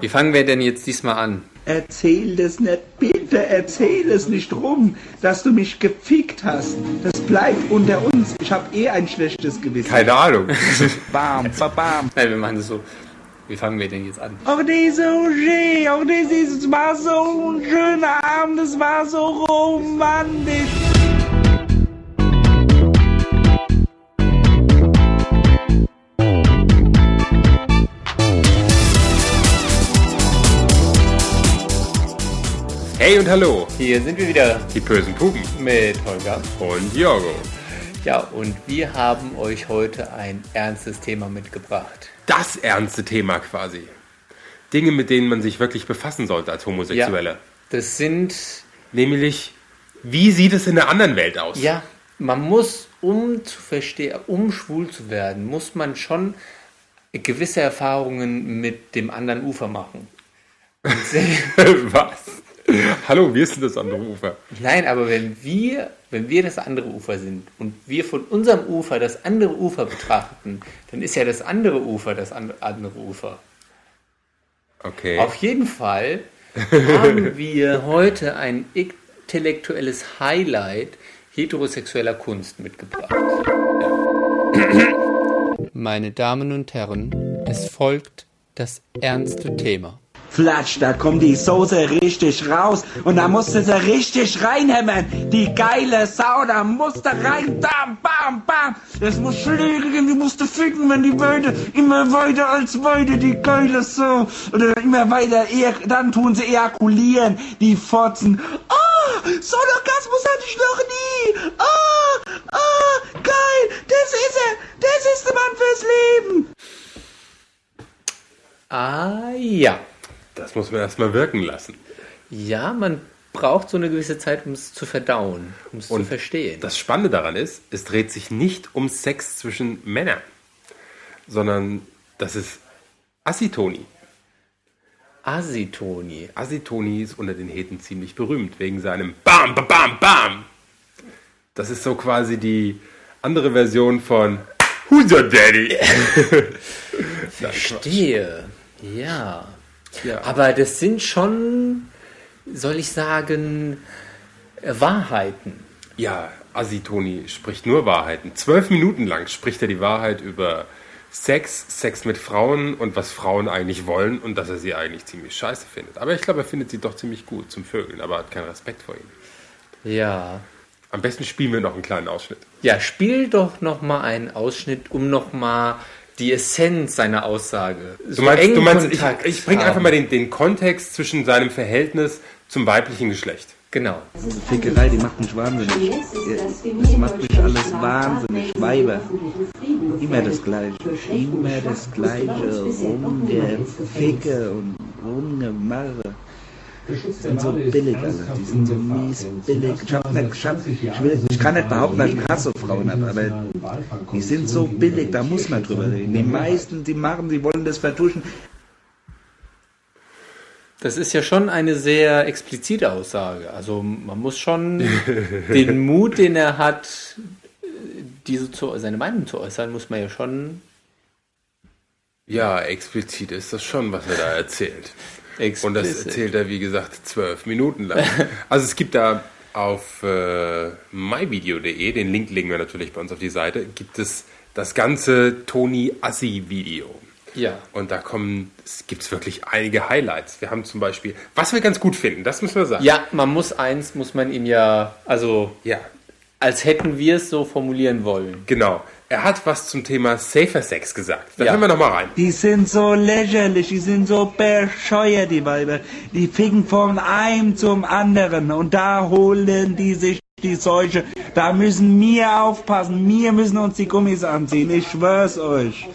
Wie fangen wir denn jetzt diesmal an? Erzähl das nicht, bitte erzähl es nicht rum, dass du mich gefickt hast. Das bleibt unter uns. Ich hab eh ein schlechtes Gewissen. Keine Ahnung. Bam, bam. Nein, wir machen das so. Wie fangen wir denn jetzt an? Auch diese Roger, auch dieses, es war so ein schöner Abend, es war so romantisch. Hey und hallo, Hier sind wir wieder die bösen Puben mit Holger. und Jorgo. Ja, und wir haben euch heute ein ernstes Thema mitgebracht. Das ernste Thema quasi. Dinge, mit denen man sich wirklich befassen sollte als Homosexuelle. Das sind, Nämlich, wie sieht es in der anderen Welt aus? ja, man muss, um zu verstehen, um schwul zu werden, muss man schon gewisse Erfahrungen mit dem anderen Ufer machen. Was? Hallo, wir sind das andere Ufer. Nein, aber wenn wir, wenn wir das andere Ufer sind und wir von unserem Ufer das andere Ufer betrachten, dann ist ja das andere Ufer das an- andere Ufer. Okay. Auf jeden Fall haben wir heute ein intellektuelles Highlight heterosexueller Kunst mitgebracht. Meine Damen und Herren, es folgt das ernste Thema. Flatsch, da kommt die Soße richtig raus und da musst du sie richtig reinhämmern. Die geile Sau, da musst du rein, bam, bam, bam. Das muss Schläge geben, die musst du ficken, wenn die Weide immer weiter als Weide, die geile Sau. Oder immer weiter, eher, dann tun sie ejakulieren, die Fotzen. Oh, so einen Orgasmus hatte ich noch nie. Oh, oh, geil, das ist er, das ist der Mann fürs Leben. Ah ja. Das muss man erstmal wirken lassen. Ja, man braucht so eine gewisse Zeit, um es zu verdauen, um es zu verstehen. Das Spannende daran ist, es dreht sich nicht um Sex zwischen Männern, sondern das ist Asitoni. Asitoni. Asitoni ist unter den Heten ziemlich berühmt, wegen seinem Bam, Bam, Bam, Bam. Das ist so quasi die andere Version von Who's your daddy? Verstehe. Ja. Ja. Aber das sind schon, soll ich sagen, Wahrheiten. Ja, Asitoni spricht nur Wahrheiten. Zwölf Minuten lang spricht er die Wahrheit über Sex, Sex mit Frauen und was Frauen eigentlich wollen und dass er sie eigentlich ziemlich scheiße findet. Aber ich glaube, er findet sie doch ziemlich gut zum Vögeln, aber hat keinen Respekt vor ihnen. Ja. Am besten spielen wir noch einen kleinen Ausschnitt. Ja, spiel doch noch mal einen Ausschnitt, um noch mal die Essenz seiner Aussage. Du meinst, du meinst ich, ich bringe einfach mal den, den Kontext zwischen seinem Verhältnis zum weiblichen Geschlecht. Genau. Fickerei, die macht mich wahnsinnig. Das macht mich alles wahnsinnig. Weiber. Immer das Gleiche. Immer das Gleiche. Rumgeficke und Rumgemarre. Die sind so billig, alle. Die sind so mies billig. Ich, hab nicht, ich, hab, ich, will, ich kann nicht behaupten, dass ich einen Hass auf Frauen habe, aber die sind so billig, da muss man drüber reden. Die meisten, die machen, die wollen das vertuschen. Das ist ja schon eine sehr explizite Aussage. Also man muss schon den Mut, den er hat, diese zu, seine Meinung zu äußern, muss man ja schon Ja, explizit ist das schon, was er da erzählt. explizit. Und das erzählt er, wie gesagt, zwölf Minuten lang. Also es gibt da auf äh, myvideo.de, den Link legen wir natürlich bei uns auf die Seite, gibt es das ganze Toni Assi-Video. Ja. Und da kommen, es gibt wirklich einige Highlights. Wir haben zum Beispiel, was wir ganz gut finden, das müssen wir sagen. Ja, man muss eins, muss man ihm ja, also Ja, als hätten wir es so formulieren wollen. genau. Er hat was zum Thema Safer Sex gesagt. Da Ja. hören wir nochmal rein. Die sind so lächerlich, die sind so bescheuert, die Weiber. Die ficken von einem zum anderen und da holen die sich die Seuche. Da müssen wir aufpassen, wir müssen uns die Gummis anziehen, ich schwör's euch.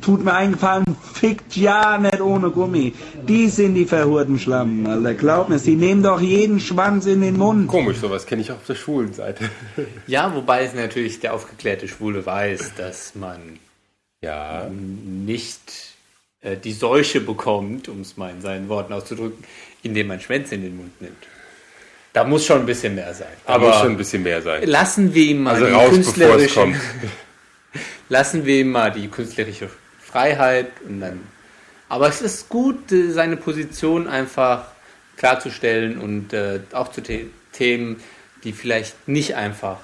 Tut mir eingefallen, fickt ja nicht ohne Gummi. Die sind die verhurten Schlammen, Alter. Glaub mir, sie nehmen doch jeden Schwanz in den Mund. Komisch, sowas kenne ich auch auf der schwulen Seite. Ja, wobei es natürlich der aufgeklärte Schwule weiß, dass man Ja, nicht äh, die Seuche bekommt, um es mal in seinen Worten auszudrücken, indem man Schwänze in den Mund nimmt. Da muss schon ein bisschen mehr sein. da muss schon ein bisschen mehr sein. lassen wir ihm mal Also die raus, bevor es künstlerische, kommt. lassen wir ihm mal die künstlerische Freiheit und dann Aber es ist gut, äh, seine Position einfach klarzustellen und äh, auch zu The Themen, die vielleicht nicht einfach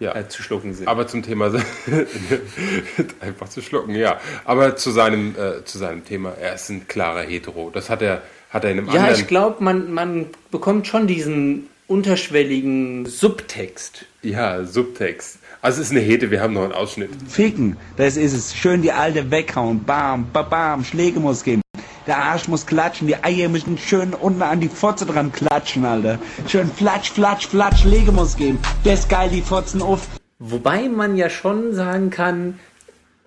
Ja. äh, zu schlucken sind. Aber zum Thema einfach zu schlucken, ja. Aber zu seinem, äh, zu seinem Thema, er ist ein klarer Hetero. Das hat er, hat er in einem ja, anderen. ich glaube, man, man bekommt schon diesen unterschwelligen Subtext. ja, Subtext. Also es ist eine Hete, wir haben noch einen Ausschnitt. Ficken, das ist es. Schön die Alte weghauen. Bam, bam, bam. Schläge muss geben. Der Arsch muss klatschen, die Eier müssen schön unten an die Fotze dran klatschen, Alter. Schön flatsch, flatsch, flatsch, Schläge muss geben. Das ist geil, die Fotzen auf. Wobei man ja schon sagen kann,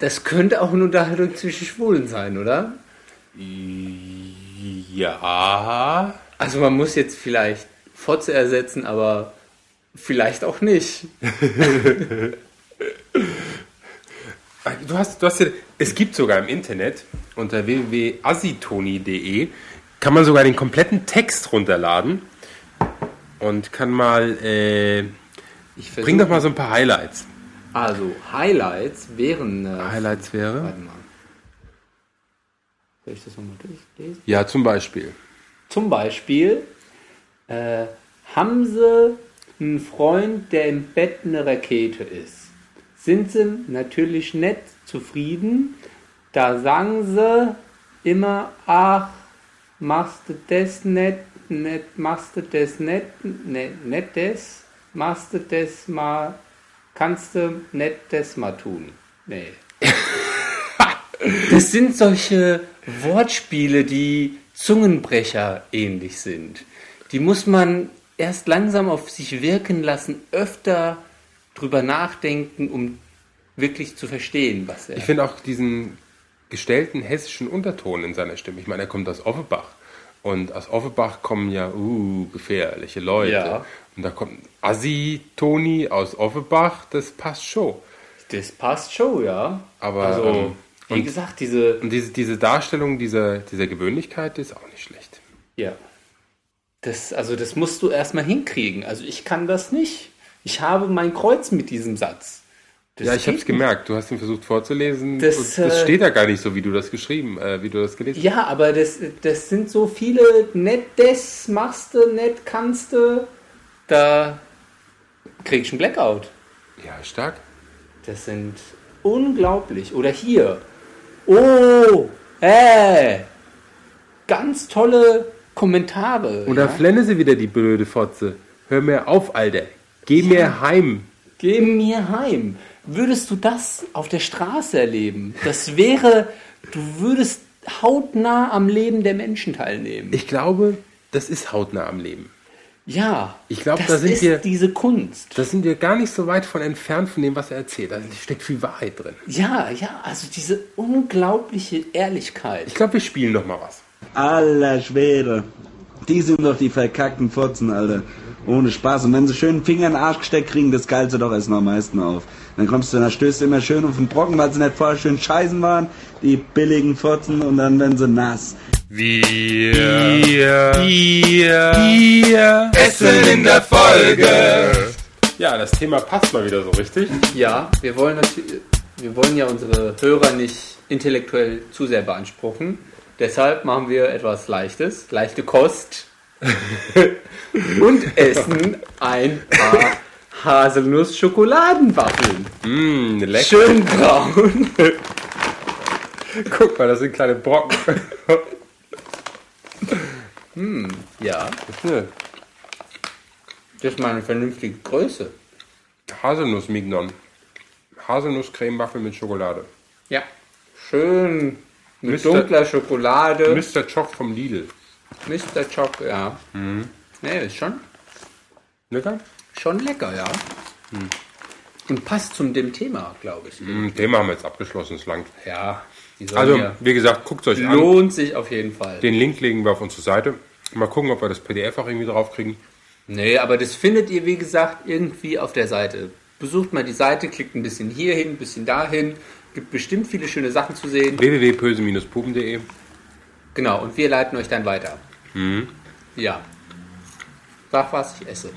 das könnte auch eine Unterhaltung zwischen Schwulen sein, oder? Ja. Also man muss jetzt vielleicht Fotze ersetzen, aber vielleicht auch nicht. Du hast, du hast ja, es gibt sogar im Internet unter www.asitoni.de kann man sogar den kompletten Text runterladen und kann mal, äh, Ich bring doch mal so ein paar Highlights. Also, Highlights wären. Äh, Highlights wäre? Warte mal. Soll ich das nochmal durchlesen? Ja, zum Beispiel. Zum Beispiel äh, haben einen Freund, der im Bett eine Rakete ist. Sind sie natürlich nett zufrieden. Da sagen sie immer, ach, machst du das nicht, nicht machst du das nicht, nicht, nicht das, machst du das mal, kannst du nicht das mal tun. Nee. Das sind solche Wortspiele, die Zungenbrecher ähnlich sind. Die muss man erst langsam auf sich wirken lassen, öfter drüber nachdenken, um wirklich zu verstehen, was er. Ich finde auch diesen gestellten hessischen Unterton in seiner Stimme. Ich meine, er kommt aus Offenbach. Und aus Offenbach kommen ja uh, gefährliche Leute. Ja. Und da kommt Assi Toni aus Offenbach, das passt schon. Das passt schon, ja. Aber, also, ähm, wie und- gesagt, diese. Und diese, diese Darstellung dieser, dieser Gewöhnlichkeit ist auch nicht schlecht. Ja. Das, also, das musst du erstmal hinkriegen. Also, ich kann das nicht. Ich habe mein Kreuz mit diesem Satz. Das ja, ich habe es gemerkt. Du hast ihn versucht vorzulesen. Das, das äh, steht da gar nicht so, wie du das geschrieben, äh, wie du das gelesen hast. Ja, aber das, das sind so viele nicht das machst du, nicht kannst du. Da krieg ich einen Blackout. Ja, stark. Das sind unglaublich. Oder hier. Oh, äh, ganz tolle Kommentare. Und da ja? flenne sie wieder die blöde Fotze. Hör mir auf, Alter. Geh mir heim. Geh mir heim. Würdest du das auf der Straße erleben? Das wäre, du würdest hautnah am Leben der Menschen teilnehmen. Ich glaube, das ist hautnah am Leben. ja, Ich glaub, das da sind ist wir- diese Kunst. Da sind wir gar nicht so weit von entfernt von dem, was er erzählt. Da steckt viel Wahrheit drin. Ja, ja, also diese unglaubliche Ehrlichkeit. Ich glaube, wir spielen noch mal was. Aller Schwede. Die sind doch die verkackten Fotzen, Alter. Ohne Spaß. Und wenn sie schön einen Finger in den Arsch gesteckt kriegen, das geilst du doch erstmal am meisten auf. Dann kommst du, dann stößt du immer schön auf den Brocken, weil sie nicht vorher schön scheißen waren, die billigen Fotzen, und dann werden sie nass. Essen in der Folge. Ja, das Thema passt mal wieder so richtig. Ja, wir wollen natürlich, wir wollen ja unsere Hörer nicht intellektuell zu sehr beanspruchen. Deshalb machen wir etwas Leichtes, leichte Kost und essen ein paar Haselnuss-Schokoladenwaffeln. Mmh, lecker. Schön braun. Guck mal, das sind kleine Brocken. Ja, Ja, das ist mal eine vernünftige Größe. Haselnuss-Mignon. Haselnuss-Cremewaffel mit Schokolade. Ja, schön mit Mr. dunkler Schokolade. Mr. Choc vom Lidl. Mr. Choc, ja. Mhm. Nee, ist schon, Lecker? schon lecker, ja. Und passt zum dem Thema, glaube ich. Mm, Thema haben wir jetzt abgeschlossen, es langt. Ja, Also, wie gesagt, guckt euch an. Lohnt sich auf jeden Fall. Den Link legen wir auf unsere Seite. Mal gucken, ob wir das PDF auch irgendwie draufkriegen. Nee, aber das findet ihr, wie gesagt, irgendwie auf der Seite. Besucht mal die Seite, klickt ein bisschen hier hin, ein bisschen dahin. Gibt bestimmt viele schöne Sachen zu sehen. www.pöse-puben.de Genau, und wir leiten euch dann weiter. Mhm. Ja. Sag was, ich esse.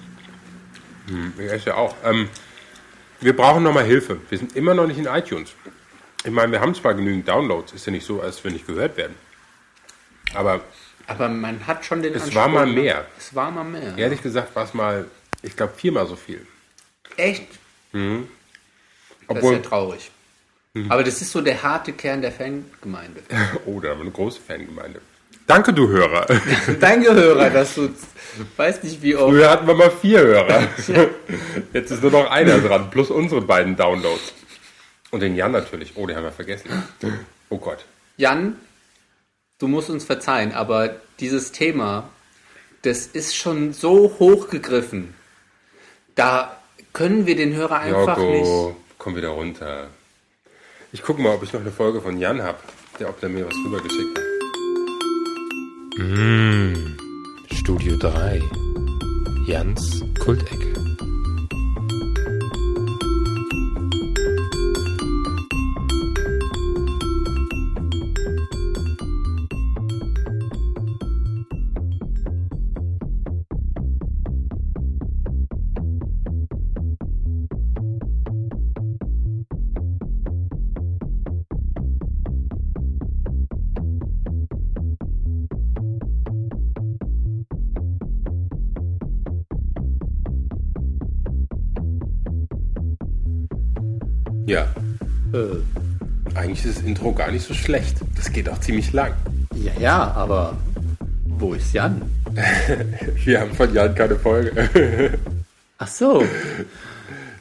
Ich esse ja auch. Ähm, wir brauchen nochmal Hilfe. Wir sind immer noch nicht in iTunes. Ich meine, wir haben zwar genügend Downloads, ist ja nicht so, als wir nicht gehört werden. Aber Aber man hat schon den Es war mal mehr. Es war mal mehr. ehrlich gesagt war es mal, ich glaube, viermal so viel. Echt? Das ist ja traurig. Aber das ist so der harte Kern der Fangemeinde. oh, da haben wir eine große Fangemeinde. Danke, du Hörer. Danke, Hörer, dass du, weiß nicht wie oft. Früher hatten wir mal vier Hörer. Jetzt ist nur noch einer dran, plus unsere beiden Downloads. Und den Jan natürlich. Oh, den haben wir vergessen. Oh Gott. Jan, du musst uns verzeihen, aber dieses Thema, das ist schon so hochgegriffen. Da können wir den Hörer einfach nicht. Joko, komm wieder runter. Ich gucke mal, ob ich noch eine Folge von Jan habe, der ob der mir was rübergeschickt hat. Studio 3. Jans Kultecke. Ja, Äh, eigentlich ist das Intro gar nicht so schlecht. Das geht auch ziemlich lang. ja, ja, aber wo ist Jan? Wir haben von Jan keine Folge. Ach so,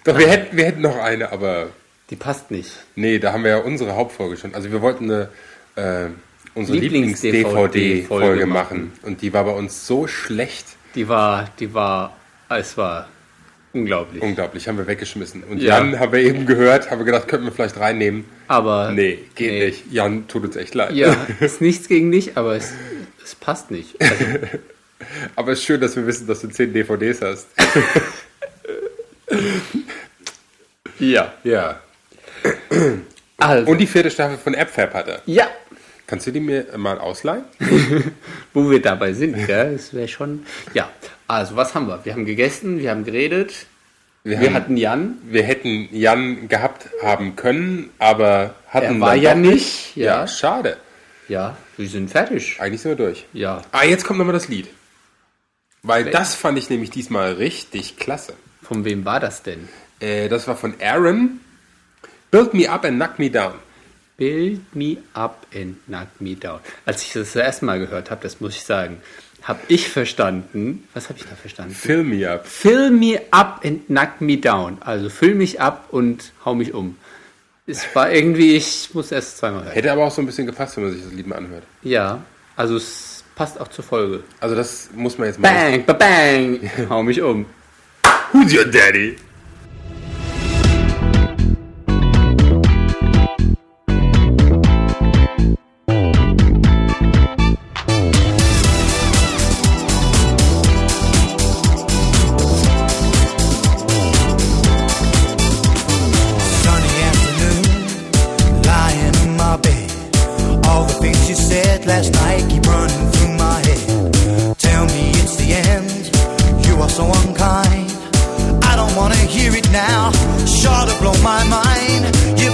Doch, wir hätten, wir hätten noch eine, aber die passt nicht. nee, da haben wir ja unsere Hauptfolge schon. Also wir wollten eine, äh, unsere Lieblings-DVD-Folge machen. Und die war bei uns so schlecht. Die war, die war, es war unglaublich. Unglaublich, haben wir weggeschmissen. Und Ja. Jan haben wir eben gehört, haben wir gedacht, könnten wir vielleicht reinnehmen. aber Nee, geht nee. nicht. Jan, tut uns echt leid. Ja, ist nichts gegen dich, aber es, es passt nicht. Also, Aber es ist schön, dass wir wissen, dass du 10 DVDs hast. ja. Ja. Also, Und die vierte Staffel von AppFab hat er. ja, Kannst du die mir mal ausleihen? wo wir dabei sind, gell? Das wäre schon. Ja, also was haben wir? Wir haben gegessen, wir haben geredet, wir, haben- hatten Jan, Wir hätten Jan gehabt haben können, aber hatten er war ja nicht. Ja, Ja, schade. ja, wir sind fertig. Eigentlich sind wir durch. Ja, Ah, jetzt kommt nochmal das Lied. Weil das fand ich nämlich diesmal richtig klasse. von wem war das denn? Äh, das war von Aaron. Build me up and knock me down. Build me up and knock me down. Als ich das das erste Mal gehört habe, das muss ich sagen, habe ich verstanden. Was habe ich da verstanden? Fill me up. Fill me up and knock me down. Also füll mich ab und hau mich um. Es war irgendwie, ich muss erst zweimal hören. Hätte aber auch so ein bisschen gepasst, wenn man sich das Lied mal anhört. Ja, also es passt auch zur Folge. Also das muss man jetzt mal... Bang, ba bang, hau mich um. Who's your daddy? Keep running through my head. Tell me it's the end, you are so unkind. I don't wanna hear it now, sure to blow my mind. You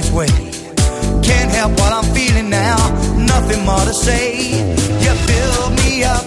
its way. Can't help what I'm feeling now, nothing more to say. You build me up,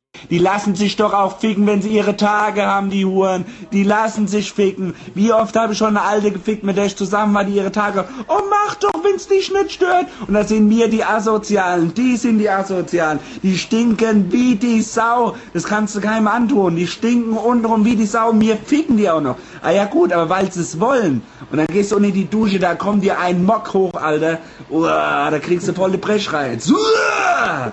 Die lassen sich doch auch ficken, wenn sie ihre Tage haben, die Huren. Die lassen sich ficken. Wie oft habe ich schon eine Alte gefickt, mit der ich zusammen war, die ihre Tage. Oh, mach doch, wenn's dich nicht stört. Und das sind wir die Asozialen. Die sind die Asozialen. Die stinken wie die Sau. Das kannst du keinem antun. Die stinken untenrum wie die Sau. Mir ficken die auch noch. Ah ja gut, aber weil sie es wollen. Und dann gehst du in die Dusche, da kommt dir ein Mock hoch, Alter. Uah, da kriegst du volle Brechreiz. Uah!